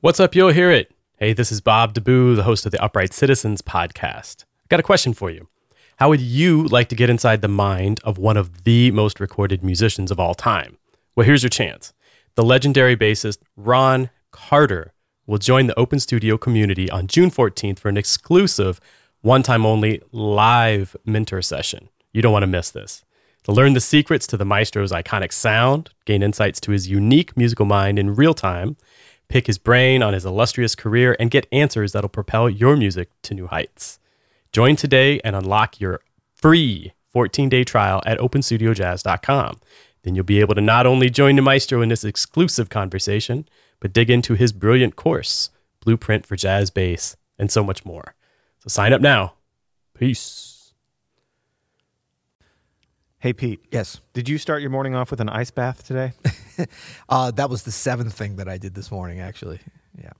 What's up? You'll hear it. Hey, this is Bob DeBoo, the host of the Upright Citizens podcast. I've got a question for you. How would you like to get inside the mind of one of the most recorded musicians of all time? Well, here's your chance. The legendary bassist Ron Carter will join the Open Studio community on June 14th for an exclusive, one time only live mentor session. You don't want to miss this. To learn the secrets to the maestro's iconic sound, gain insights to his unique musical mind in real time, pick his brain on his illustrious career, and get answers that'll propel your music to new heights. Join today and unlock your free 14 day trial at openstudiojazz.com. Then you'll be able to not only join the maestro in this exclusive conversation, but dig into his brilliant course, Blueprint for Jazz Bass, and so much more. So sign up now. Peace. Hey, Pete. Yes. Did you start your morning off with an ice bath today? Uh, that was the seventh thing that I did this morning, actually. Yeah.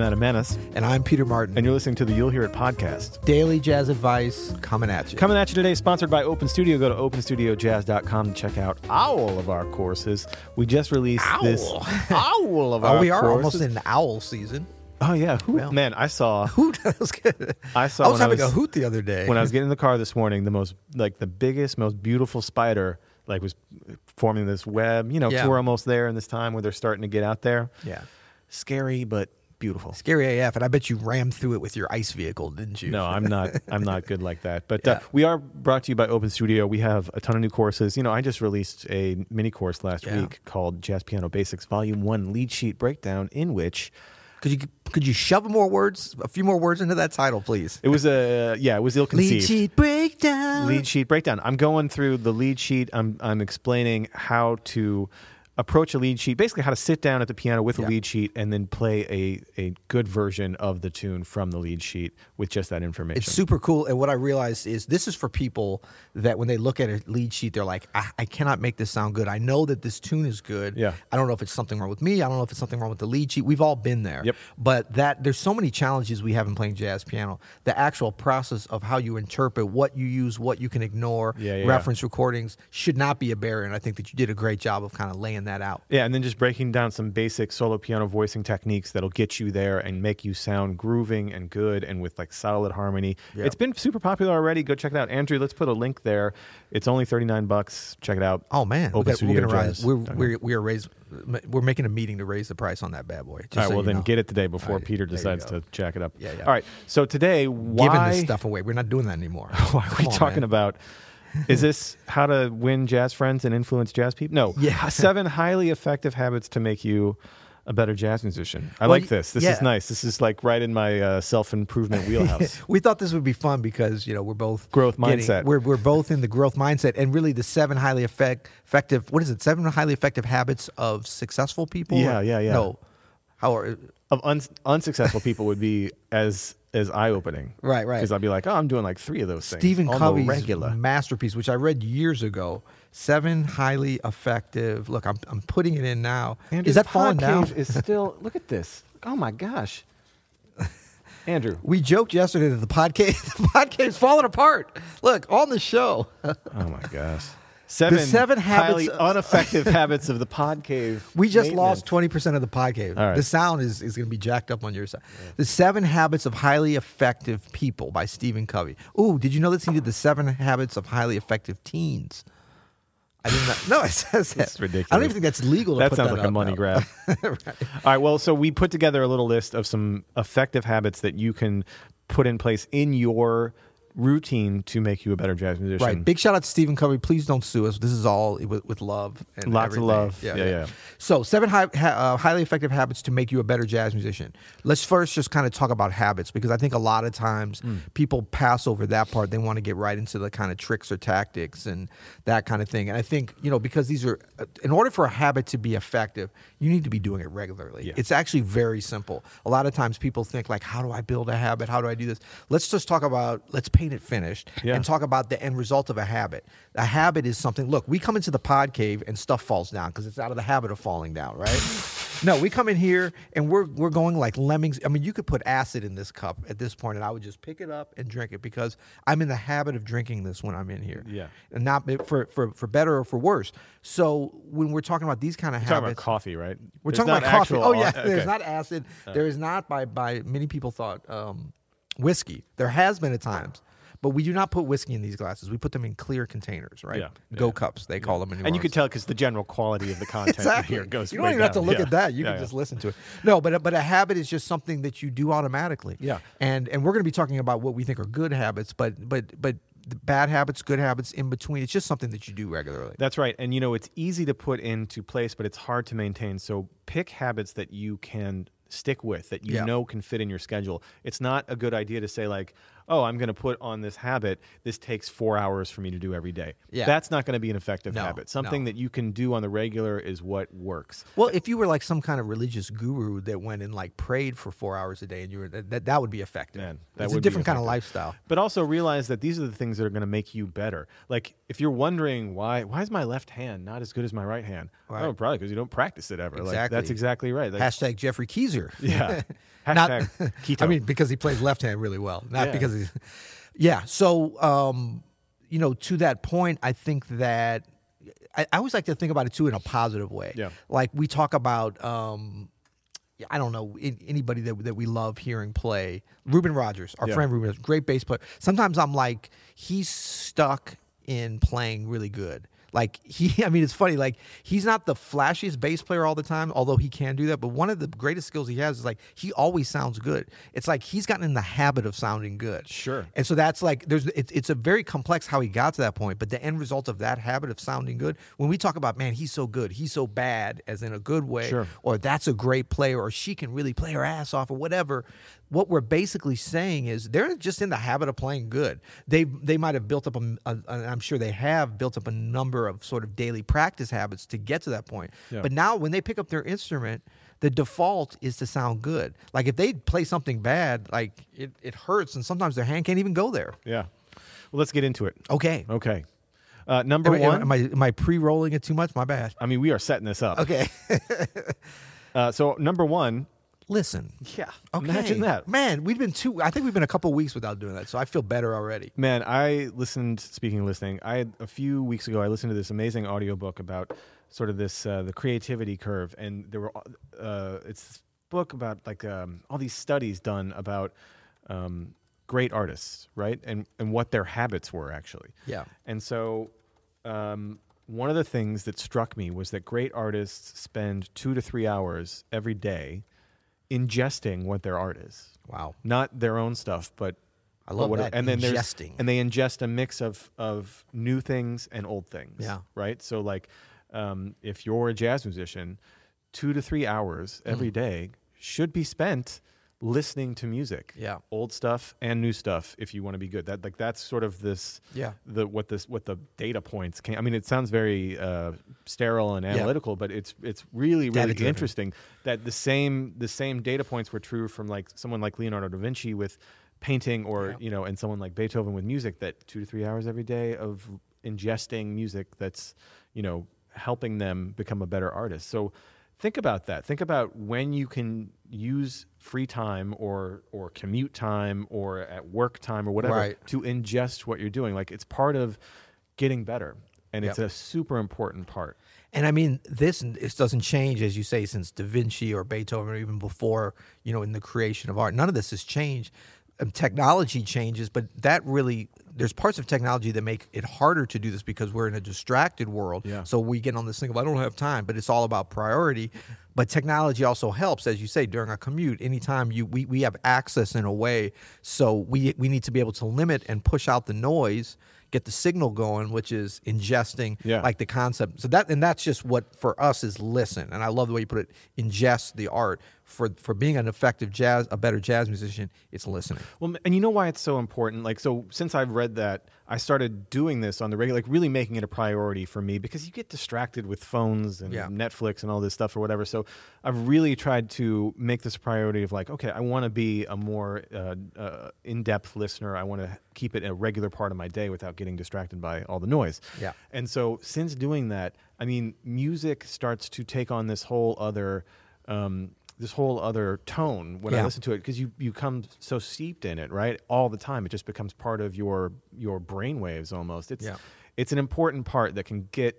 I'm Adam Maness, And I'm Peter Martin. and you're listening to the You'll Hear It podcast. Daily jazz advice coming at you. Coming at you today, sponsored by Open Studio. Go to openstudiojazz.com to check out all of our courses. We just released this owl of oh, our oh, we are courses. almost in owl season. Oh yeah, Who- Well. man! I saw Hoot, that was good. I saw I was when I having was- a hoot the other day. when I was getting in the car this morning. The most like the biggest, most beautiful spider like was forming this web. You know, Yeah. we're almost there in this time where they're starting to get out there. yeah. Scary, but beautiful. Scary AF, and I bet you rammed through it with your ice vehicle, didn't you? No, I'm not. I'm not good like that. But uh, we are brought to you by Open Studio. We have a ton of new courses. You know, I just released a mini course last Yeah. week called Jazz Piano Basics Volume One Lead Sheet Breakdown, in which Could you could you shove more words, a few more words into that title, please? it was a yeah, it was ill conceived. Lead sheet breakdown. lead sheet breakdown. I'm going through the lead sheet. I'm I'm explaining how to approach a lead sheet, basically how to sit down at the piano with a Yeah. lead sheet and then play a a good version of the tune from the lead sheet with just that information. It's super cool. And what I realized is this is for people that when they look at a lead sheet, they're like, I, I cannot make this sound good. I know that this tune is good. Yeah. I don't know if it's something wrong with me. I don't know if it's something wrong with the lead sheet. We've all been there. Yep. But that there's so many challenges we have in playing jazz piano. The actual process of how you interpret what you use, what you can ignore, Yeah, yeah, reference recordings should not be a barrier. And I think that you did a great job of kind of laying that out. Yeah, and then just breaking down some basic solo piano voicing techniques that'll get you there and make you sound grooving and good and with like solid harmony. It's been super popular already. Go check it out. Andrew, let's put a link there. It's only 39 bucks. Check it out. Oh man, we Open gonna rise. We're, we're we are raise. We're making a meeting to raise the price on that bad boy. Just All right, so well then know. get it today before right, Peter decides to jack it up. Yeah, yeah. All right. So today, why giving this stuff away. We're not doing that anymore. why are we on, talking man. about? Is this how to win jazz friends and influence jazz people? No. Yeah. Seven highly effective habits to make you a better jazz musician. I Well, like this. This yeah. is nice. This is like right in my uh, self improvement wheelhouse. we thought this would be fun because you know we're both Growth getting- mindset. We're we're both in the growth mindset, and really the seven highly effect, effective. What is it? Seven highly effective habits of successful people. Yeah, yeah, yeah. No, how are of un- unsuccessful people would be as as eye opening. Right, right. Because I'd be like, oh, I'm doing like three of those things. Stephen Covey's regular. masterpiece, which I read years ago. Seven highly effective. Look, I'm I'm putting it in now. Andrew, is that falling down? Is still look at this. Oh my gosh, Andrew. we joked yesterday that the podcast the podcast falling apart. Look on the show. Oh my gosh. Seven, seven highly habits- ineffective habits of the pod cave. We just lost twenty percent of the podcast. All right. The sound is, is going to be jacked up on your side. The Seven Habits of Highly Effective People by Stephen Covey. Ooh, did you know that he did the Seven Habits of Highly Effective Teens? I didn't know. No, it says that. That's ridiculous. I don't even think that's legal. To That put sounds that like a money now. grab. All right. Well, so we put together a little list of some effective habits that you can put in place in your routine to make you a better jazz musician. Right. Big shout out to Stephen Covey. Please don't sue us. This is all with, with love. And Lots of love. Yeah, yeah. So, seven high, ha, uh, highly effective habits to make you a better jazz musician. Let's first just kind of talk about habits because I think a lot of times Hmm. people pass over that part. They want to get right into the kind of tricks or tactics and that kind of thing. And I think, you know, because these are, uh, in order for a habit to be effective, you need to be doing it regularly. Yeah. It's actually very simple. A lot of times people think, like, how do I build a habit? How do I do this? Let's just talk about, let's paint it finished Yeah. and talk about the end result of a habit. A habit is something. Look, we come into the pod cave and stuff falls down because it's out of the habit of falling down, right? no, we come in here and we're we're going like lemmings. I mean, you could put acid in this cup at this point, and I would just pick it up and drink it because I'm in the habit of drinking this when I'm in here. Yeah. and not for for for better or for worse. So when we're talking about these kind of We're talking habits, about coffee, right? we're There's talking about coffee. Oh yeah, okay. there's not acid. there is not by by many people thought um, whiskey. There has been at times, but we do not put whiskey in these glasses. We put them in clear containers, right? Yeah, Go yeah. cups they call them. In New And you can tell because the general quality of the content exactly. here goes. you don't even have to look Yeah. at that. You can just listen to it. No, but but a habit is just something that you do automatically. Yeah. And and we're going to be talking about what we think are good habits, but but but the bad habits, good habits in between. It's just something that you do regularly. That's right. And you know, it's easy to put into place, but it's hard to maintain. So pick habits that you can stick with, that you Yeah. know can fit in your schedule. It's not a good idea to say, like, oh, I'm going to put on this habit. This takes four hours for me to do every day. Yeah. That's not going to be an effective No, habit. Something no. that you can do on the regular is what works. Well, if you were like some kind of religious guru that went and like prayed for four hours a day, and you were that that would be effective. Man, that it's would be different kind of lifestyle. But also realize that these are the things that are going to make you better. Like if you're wondering why why is my left hand not as good as my right hand? Right. Oh, probably because you don't practice it ever. Like Exactly. that's exactly right. Like, Hashtag Geoffrey Keezer. yeah. Not- keto. I mean, because he plays left hand really well, not Yeah. because he's. Yeah. So, um, you know, to that point, I think that I, I always like to think about it too in a positive way. Yeah. Like we talk about. Um, I don't know anybody that that we love hearing play. Reuben Rogers, our Yeah. friend Reuben, great bass player. Sometimes I'm like, he's stuck in playing really good. Like he, I mean, it's funny. Like he's not the flashiest bass player all the time, although he can do that. But one of the greatest skills he has is like he always sounds good. It's like he's gotten in the habit of sounding good. Sure. And so that's like there's it's it's a very complex how he got to that point. But the end result of that habit of sounding good, when we talk about man, he's so good, he's so bad, as in a good way, Sure. or that's a great player, or she can really play her ass off, or whatever. What we're basically saying is they're just in the habit of playing good. They they might have built up a, a, I'm sure they have built up a number of sort of daily practice habits to get to that point. Yeah. But now when they pick up their instrument, the default is to sound good. Like if they play something bad, like it, it hurts, and sometimes their hand can't even go there. yeah. Well, let's get into it. Okay. Okay. Uh, number Am, one. am I am I pre-rolling it too much? My bad. I mean, we are setting this up. Okay. Uh, so number one. Listen. Yeah. Okay. Imagine that. Man, we've been two I think we've been a couple weeks without doing that, so I feel better already. Man, I listened. Speaking of listening, I had a few weeks ago. I listened to this amazing audiobook about sort of this uh, the creativity curve, and there were uh, it's this book about like um, all these studies done about um, great artists, right, and and what their habits were actually. Yeah. And so, um, one of the things that struck me was that great artists spend two to three hours every day ingesting what their art is Wow. not their own stuff, but I love but that, And then ingesting. and they ingest a mix of of new things and old things. Yeah. Right. So like, um, if you're a jazz musician, two to three hours Mm. every day should be spent listening to music. Yeah. Old stuff and new stuff. If you want to be good, that like that's sort of this. Yeah. The what this what the data points can. I mean, it sounds very uh, sterile and analytical, but it's it's really really Data-driven. interesting that the same the same data points were true from like someone like Leonardo da Vinci with painting or Yeah. you know and someone like Beethoven with music that 2 to 3 hours every day of ingesting music that's you know helping them become a better artist. So think about that. Think about when you can use free time or or commute time or at work time or whatever Right. to ingest what you're doing. Like it's part of getting better and it's a super important part. And I mean, this this doesn't change, as you say, since Da Vinci or Beethoven, or even before, you know, in the creation of art. None of this has changed. Um, technology changes, but that really, there's parts of technology that make it harder to do this because we're in a distracted world. Yeah. So we get on this thing of, I don't have time, but it's all about priority. But technology also helps, as you say, during a commute. Anytime you we, we have access in a way, so we we need to be able to limit and push out the noise, get the signal going, which is ingesting Yeah. like the concept. So that and that's just what for us is listen. And I love the way you put it. Ingest the art for for being an effective jazz, a better jazz musician. It's listening. Well, and you know why it's so important? Like, so since I've read that, I started doing this on the regular, like really making it a priority for me because you get distracted with phones and Yeah. Netflix and all this stuff or whatever. So I've really tried to make this a priority of like, okay, I want to be a more uh, uh, in depth listener. I want to keep it a regular part of my day without getting distracted by all the noise. Yeah. And so since doing that, I mean, music starts to take on this whole other. Um, this whole other tone when I listen to it because you you come so steeped in it right all the time it just becomes part of your your brain waves almost it's Yeah. it's an important part that can get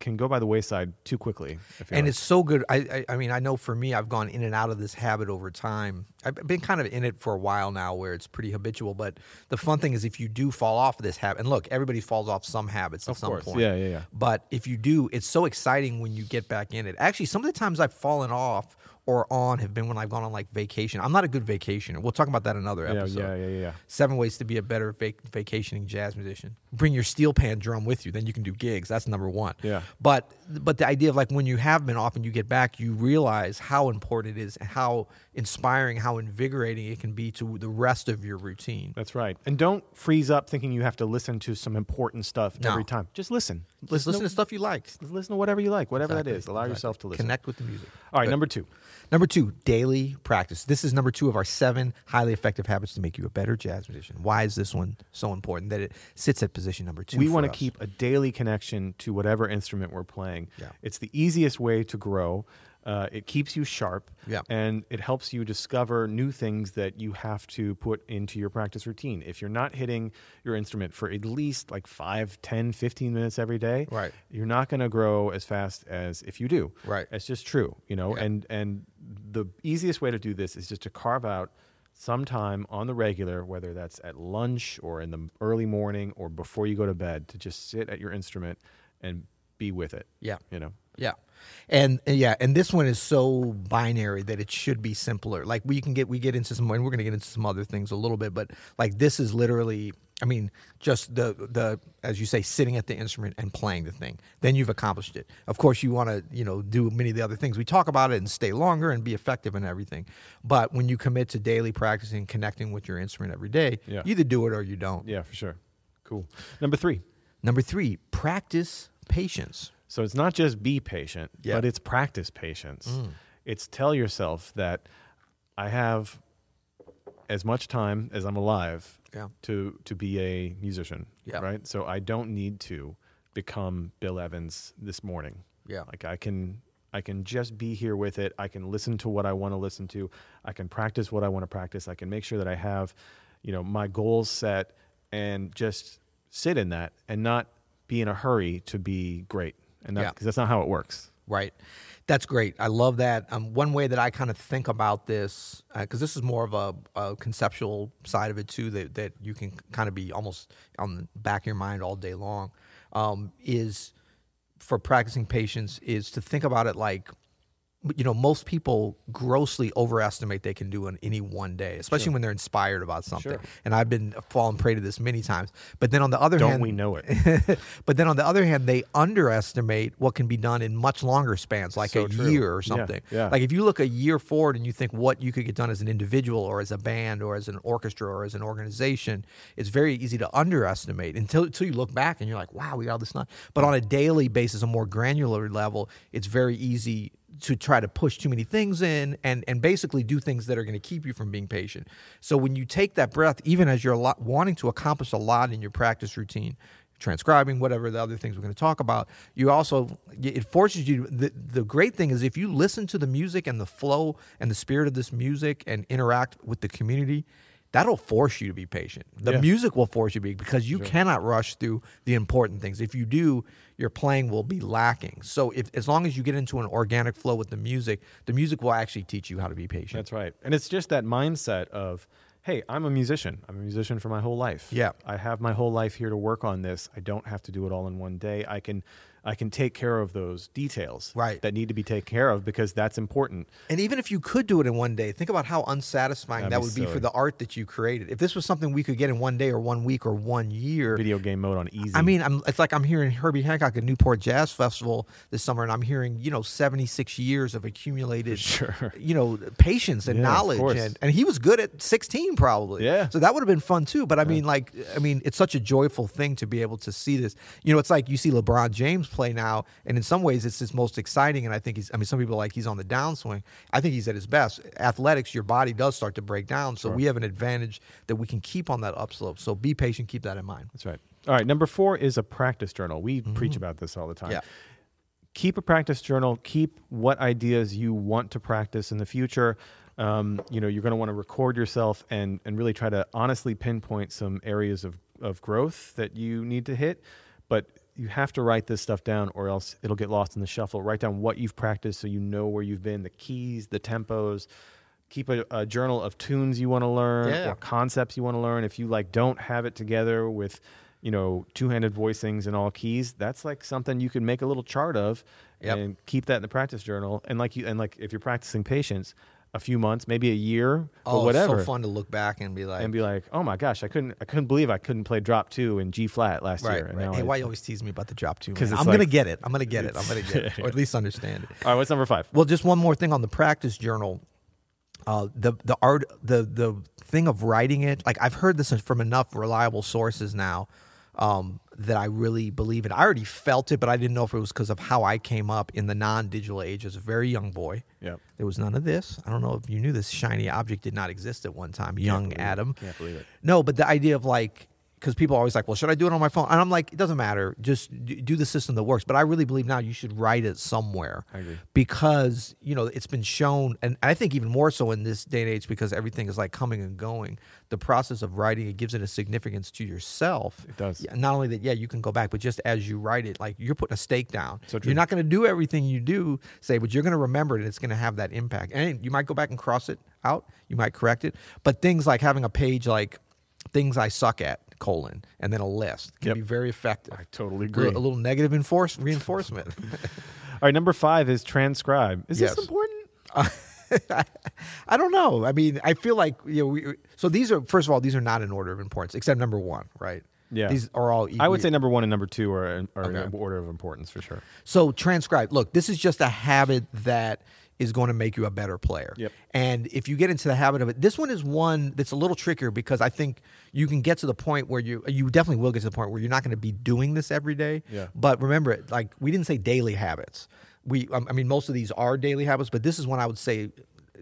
can go by the wayside too quickly and like. it's so good. I, I I mean, I know for me, I've gone in and out of this habit over time. I've been kind of in it for a while now, where it's pretty habitual. But the fun thing is, if you do fall off of this habit, and look, everybody falls off some habits at Of some course. point. Yeah, yeah, yeah. But if you do, it's so exciting when you get back in it. Actually, some of the times I've fallen off or on have been when I've gone on like vacation. I'm not a good vacationer. We'll talk about that in another episode. yeah yeah yeah Seven ways to be a better vac- vacationing jazz musician. Bring your steel pan drum with you, then you can do gigs. That's number one. Yeah. But but the idea of like when you have been off and you get back, you realize how important it is, and how inspiring, how invigorating it can be to the rest of your routine. that's right and don't freeze up thinking you have to listen to some important stuff No. every time just listen Just listen to stuff you like. listen to whatever you like whatever that Exactly, is allow exactly. yourself to listen Connect with the music. all right Good. number two Number two, daily practice. This is number two of our seven highly effective habits to make you a better jazz musician. Why is this one so important that it sits at position number two? we want to keep a daily connection to whatever instrument we're playing. Yeah. It's the easiest way to grow. Uh, it keeps you sharp, Yeah. and it helps you discover new things that you have to put into your practice routine. If you're not hitting your instrument for at least like 5, 10, 15 minutes every day, Right. you're not going to grow as fast as if you do. Right. It's just true, you know. Yeah. And and the easiest way to do this is just to carve out some time on the regular, whether that's at lunch or in the early morning or before you go to bed, to just sit at your instrument and be with it. Yeah. You know. Yeah. And and yeah, and this one is so binary that it should be simpler. Like we can get we get into some and we're going to get into some other things a little bit, but like this is literally I mean, just the the as you say sitting at the instrument and playing the thing. Then you've accomplished it. Of course, you want to, you know, do many of the other things. We talk about it and stay longer and be effective and everything. But when you commit to daily practicing connecting with your instrument every day, Yeah. you either do it or you don't. Yeah, for sure. Cool. Number three. Number 3, practice patience. So it's not just be patient, Yeah. Mm. but it's practice patience. It's tell yourself that I have as much time as I'm alive Yeah. to to be a musician. Yeah. Right. So I don't need to become Bill Evans this morning. Yeah. Like I can I can just be here with it. I can listen to what I want to listen to. I can practice what I want to practice. I can make sure that I have, you know, my goals set and just sit in that and not be in a hurry to be great. And that Yeah. because that's not how it works. Right. That's great. I love that. Um, one way that I kind of think about this, because this is more of a, a conceptual side of it too, that, that you can kind of be almost on the back of your mind all day long, um, is for practicing patience is to think about it like, you know, most people grossly overestimate they can do in any one day, especially when they're inspired about something. Sure. And I've been fallen prey to this many times. But then on the other Don't hand, we know it? but then on the other hand, they underestimate what can be done in much longer spans, like So a true. year or Yeah, something. yeah. Like if you look a year forward and you think what you could get done as an individual or as a band or as an orchestra or as an organization, it's very easy to underestimate until, until you look back and you're like, wow, we got all this done. But on a daily basis, a more granular level, it's very easy to try to push too many things in and, and basically do things that are going to keep you from being patient. So when you take that breath, even as you're lot, wanting to accomplish a lot in your practice routine, transcribing, whatever the other things we're going to talk about, you also it forces you. The, the great thing is if you listen to the music and the flow and the spirit of this music and interact with the community. That'll force you to be patient. The Yeah. music will force you to be because you cannot rush through the important things. If you do, your playing will be lacking. So if as long as you get into an organic flow with the music, the music will actually teach you how to be patient. That's right. And it's just that mindset of, hey, I'm a musician. I'm a musician for my whole life. Yeah. I have my whole life here to work on this. I don't have to do it all in one day. I can I can take care of those details Right. that need to be taken care of because that's important. And even if you could do it in one day, think about how unsatisfying That'd that be would be for the art that you created. If this was something we could get in one day or one week or one year, Video game mode on easy. I mean, I'm, it's like I'm hearing Herbie Hancock at Newport Jazz Festival this summer, and I'm hearing you know 76 years of accumulated, sure. you know, patience and Yeah, knowledge, and and he was good at 16 probably. Yeah. So that would have been fun too. But I mean, like, I mean, it's such a joyful thing to be able to see this. You know, it's like you see LeBron James play now, and in some ways, it's his most exciting. And I think he's. I mean, some people like he's on the downswing. I think he's at his best. Athletics, your body does start to break down, so we have an advantage that we can keep on that upslope. So be patient. Keep that in mind. That's right. All right. Number four is a practice journal. We preach about this all the time. Yeah. Keep a practice journal. Keep what ideas you want to practice in the future. Um, you know, you're going to want to record yourself and and really try to honestly pinpoint some areas of of growth that you need to hit. But you have to write this stuff down, or else it'll get lost in the shuffle. Write down what you've practiced, so you know where you've been, the keys, the tempos. Keep a, a journal of tunes you want to learn Yeah. or concepts you want to learn. If you like don't have it together with, you know, two-handed voicings and all keys, that's like something you can make a little chart of Yep. and keep that in the practice journal. And like you and like if you're practicing patience, a few months, maybe a year or Oh, whatever. so fun to look back and be like, And be like, oh my gosh, I couldn't, I couldn't believe I couldn't play drop two in G flat last right, year. And right. Hey, why you always tease me about the drop two? it's I'm gonna get it. I'm gonna get it. I'm gonna get it, or at least understand it. All right, what's number five? Well, just one more thing on the practice journal. Uh, the the art the the thing of writing it like I've heard this from enough reliable sources now um, that I really believe it. I already felt it, but I didn't know if it was because of how I came up in the non-digital age as a very young boy. Yep. There was none of this. I don't know if you knew this shiny object did not exist at one time. Young. Adam. Can't believe it. No, but the idea of like, because people are always like, well, should I do it on my phone? And I'm like, it doesn't matter. Just do the system that works. But I really believe now you should write it somewhere. I agree. Because, you know, it's been shown, and I think even more so in this day and age because everything is like coming and going. The process of writing, it gives it a significance to yourself. It does. Not only that, yeah, you can go back, but just as you write it, like you're putting a stake down. So true. You're not going to do everything you do, say, but you're going to remember it and it's going to have that impact. And you might go back and cross it out, you might correct it. But things like having a page like things I suck at, colon, and then a list can Yep. be very effective. I totally A agree. little, a little negative enforce, reinforcement. All right, number five is transcribe. Is Yes. this important? I don't know. I mean, I feel like you know. We, so these are first of all, these are not in order of importance, except number one, right? Yeah. These are all. I would say number one and number two are, are Okay. in order of importance for sure. So transcribe. Look, this is just a habit that is going to make you a better player. Yep. And if you get into the habit of it, this one is one that's a little trickier because I think you can get to the point where you you definitely will get to the point where you're not going to be doing this every day. Yeah. But remember, it, like we didn't say daily habits. We um, I mean most of these are daily habits, but this is one I would say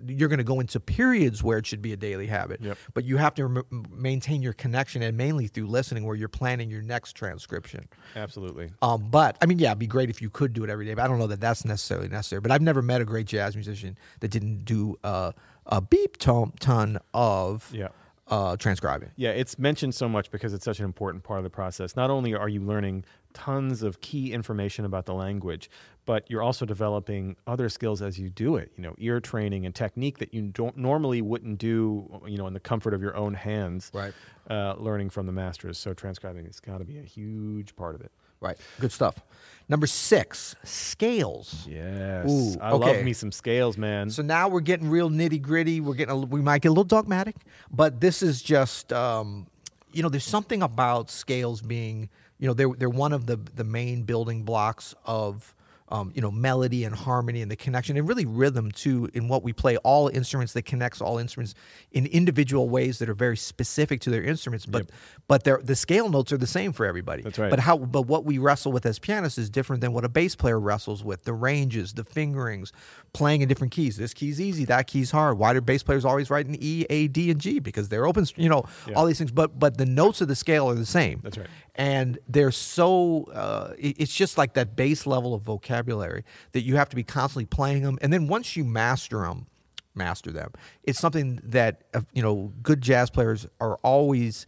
you're going to go into periods where it should be a daily habit. Yep. But you have to rem- maintain your connection and mainly through listening where you're planning your next transcription. Absolutely. Um, but I mean, yeah, it'd be great if you could do it every day. But I don't know that that's necessarily necessary. But I've never met a great jazz musician that didn't do uh, a beep ton, ton of Yeah. uh, transcribing. Yeah, it's mentioned so much because it's such an important part of the process. Not only are you learning tons of key information about the language, but you're also developing other skills as you do it. You know, ear training and technique that you don't normally wouldn't do. You know, in the comfort of your own hands. Right. Uh, learning from the masters. So transcribing has got to be a huge part of it. Right. Good stuff. Number six, scales. Yes. Ooh, I okay. love me some scales, man. So now we're getting real nitty gritty. We're getting a, we might get a little dogmatic, but this is just um, you know there's something about scales being you know they're they're one of the the main building blocks of um, you know melody and harmony and the connection and really rhythm too in what we play. All instruments that connects all instruments in individual ways that are very specific to their instruments, but but they're, the scale notes are the same for everybody. That's right. But how but what we wrestle with as pianists is different than what a bass player wrestles with. The ranges, the fingerings, playing in different keys. This key's easy, that key's hard. Why do bass players always write in E, A, D, and G? Because they're open, you know, Yeah. all these things. But but the notes of the scale are the same. That's right. And they're so uh, it- it's just like that base level of vocabulary that you have to be constantly playing them. And then once you master them, master them, it's something that uh, you know good jazz players are always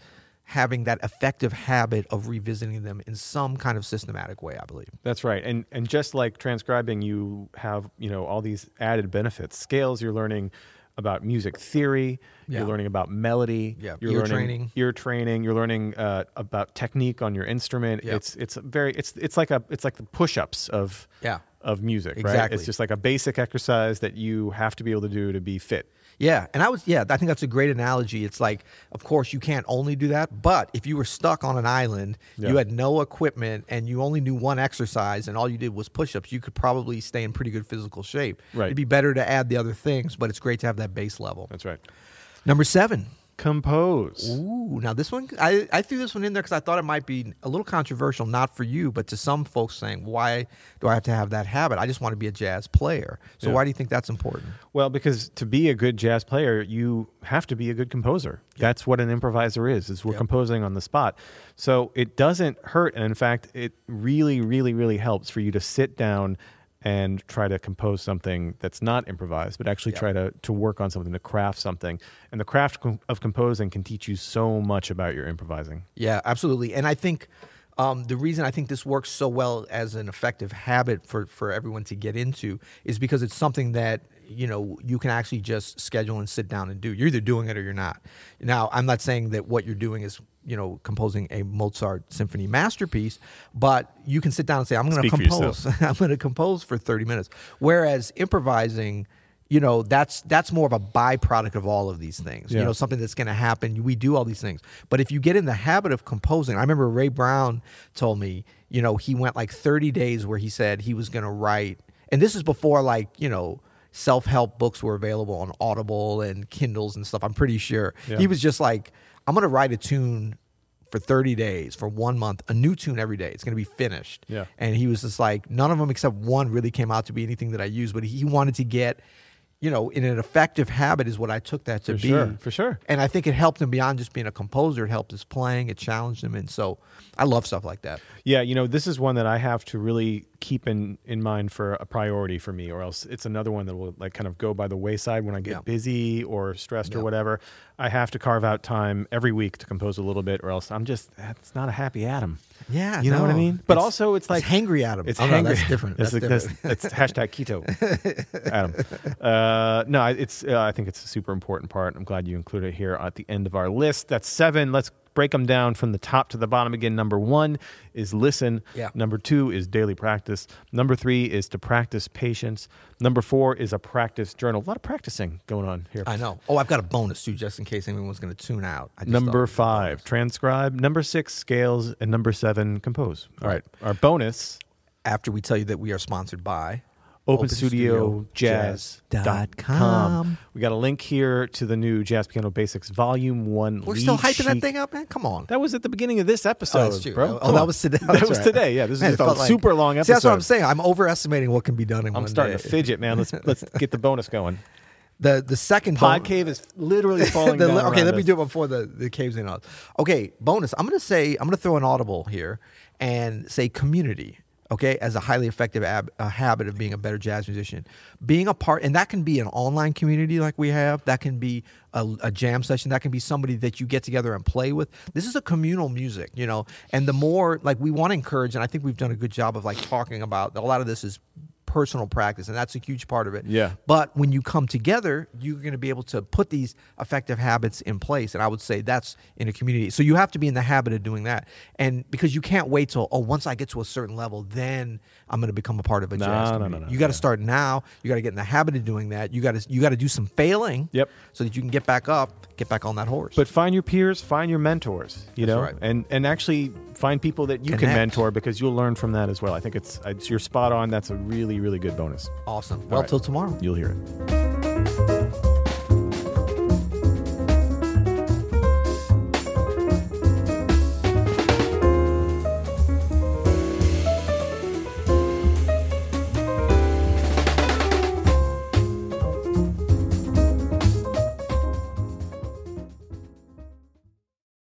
having that effective habit of revisiting them in some kind of systematic way. I believe. That's right. And and just like transcribing, you have you know all these added benefits. Scales, you're learning about music theory. Yeah. You're learning about melody. Yeah, You're ear learning training. Ear training. You're learning uh, about technique on your instrument. It's it's very it's it's like a it's like the push-ups of Yeah. Of music. Right? Exactly. It's just like a basic exercise that you have to be able to do to be fit. Yeah, and I was yeah, I think that's a great analogy. It's like, of course, you can't only do that, but if you were stuck on an island, Yeah. you had no equipment, and you only knew one exercise, and all you did was push-ups, you could probably stay in pretty good physical shape. Right. It'd be better to add the other things, but it's great to have that base level. That's right. Number seven. Compose. Ooh, now this one, I, I threw this one in there because I thought it might be a little controversial, not for you, but to some folks saying, why do I have to have that habit? I just want to be a jazz player. So Yeah. why do you think that's important? Well, because to be a good jazz player, you have to be a good composer. That's what an improviser is. Is we're Yep. composing on the spot. So it doesn't hurt, and in fact, it really, really, really helps for you to sit down and try to compose something that's not improvised, but actually Yep. try to to work on something, to craft something. And the craft com- of composing can teach you so much about your improvising. Yeah, absolutely. And I think um, the reason I think this works so well as an effective habit for, for everyone to get into is because it's something that you know you can actually just schedule and sit down and do. You're either doing it or you're not. Now, I'm not saying that what you're doing is you know composing a Mozart symphony masterpiece, but you can sit down and say, "I'm going to compose. I'm going to compose for 30 minutes." Whereas improvising. You know that's that's more of a byproduct of all of these things. You know something that's going to happen. We do all these things, but if you get in the habit of composing, I remember Ray Brown told me, you know, he went like 30 days where he said he was going to write, and this is before like you know self-help books were available on Audible and Kindles and stuff. I'm pretty sure Yeah. he was just like, I'm going to write a tune for 30 days for one month, a new tune every day. It's going to be finished. Yeah. And he was just like, none of them except one really came out to be anything that I used, but he wanted to get, you know, in an effective habit is what I took that to For be. sure, for sure. And I think it helped him beyond just being a composer. It helped his playing. It challenged him. And so I love stuff like that. Yeah, you know, this is one that I have to really keep in in mind for a priority for me, or else it's another one that will like kind of go by the wayside when I get Yeah. busy or stressed or whatever. I have to carve out time every week to compose a little bit, or else I'm just it's not a happy Adam. Yeah. You know what I mean? But It's- also, it's like hangry Adam. It's oh, no, hangry. that's different. That's, That's, different. that's, that's hashtag keto, Adam. Uh, no, it's. Uh, I think it's a super important part. I'm glad you included it here at the end of our list. That's seven. Let's break them down from the top to the bottom again. Number one is listen. Yeah. Number two is daily practice. Number three is to practice patience. Number four is a practice journal. A lot of practicing going on here. I know. Oh, I've got a bonus too, just in case anyone's going to tune out. I just Number five, transcribe. Number six, scales. And number seven, compose. All right. Our bonus After we tell you that we are sponsored by OpenStudioJazz.com. We got a link here to the new Jazz Piano Basics Volume 1 We're lead still hyping that thing up, man. Come on. That was at the beginning of this episode, Oh, that's true. bro. Oh, Come that on. was today. That That's was right. today. Yeah, this Man, is it a felt like- super long episode. See, that's what I'm saying. I'm overestimating what can be done in I'm one starting day. to fidget, man. Let's let's get the bonus going. The the second Pod bon- cave is literally falling the- down. okay, around let me us. do it before the, the caves in. Okay, bonus. I'm going to say, I'm going to throw an audible here and say community, okay, as a highly effective ab- a habit of being a better jazz musician. Being a part, and that can be an online community like we have, that can be a, a jam session, that can be somebody that you get together and play with. This is a communal music, you know, and the more, like, we want to encourage, and I think we've done a good job of, like, talking about a lot of this is personal practice, and that's a huge part of it. Yeah. But when you come together, you're going to be able to put these effective habits in place. And I would say that's in a community. So you have to be in the habit of doing that. And because you can't wait till, oh, once I get to a certain level, then I'm going to become a part of a No, jazz no, no, no, You got to yeah. start now. You got to get in the habit of doing that. You got to you got to do some failing. Yep. So that you can get back up, get back on that horse. But find your peers, find your mentors, you That's know, right. and and actually find people that you can mentor because you'll learn from that as well. I think it's, it's you're spot on. That's a really really good bonus. awesome. Well, right. till tomorrow. You'll hear it.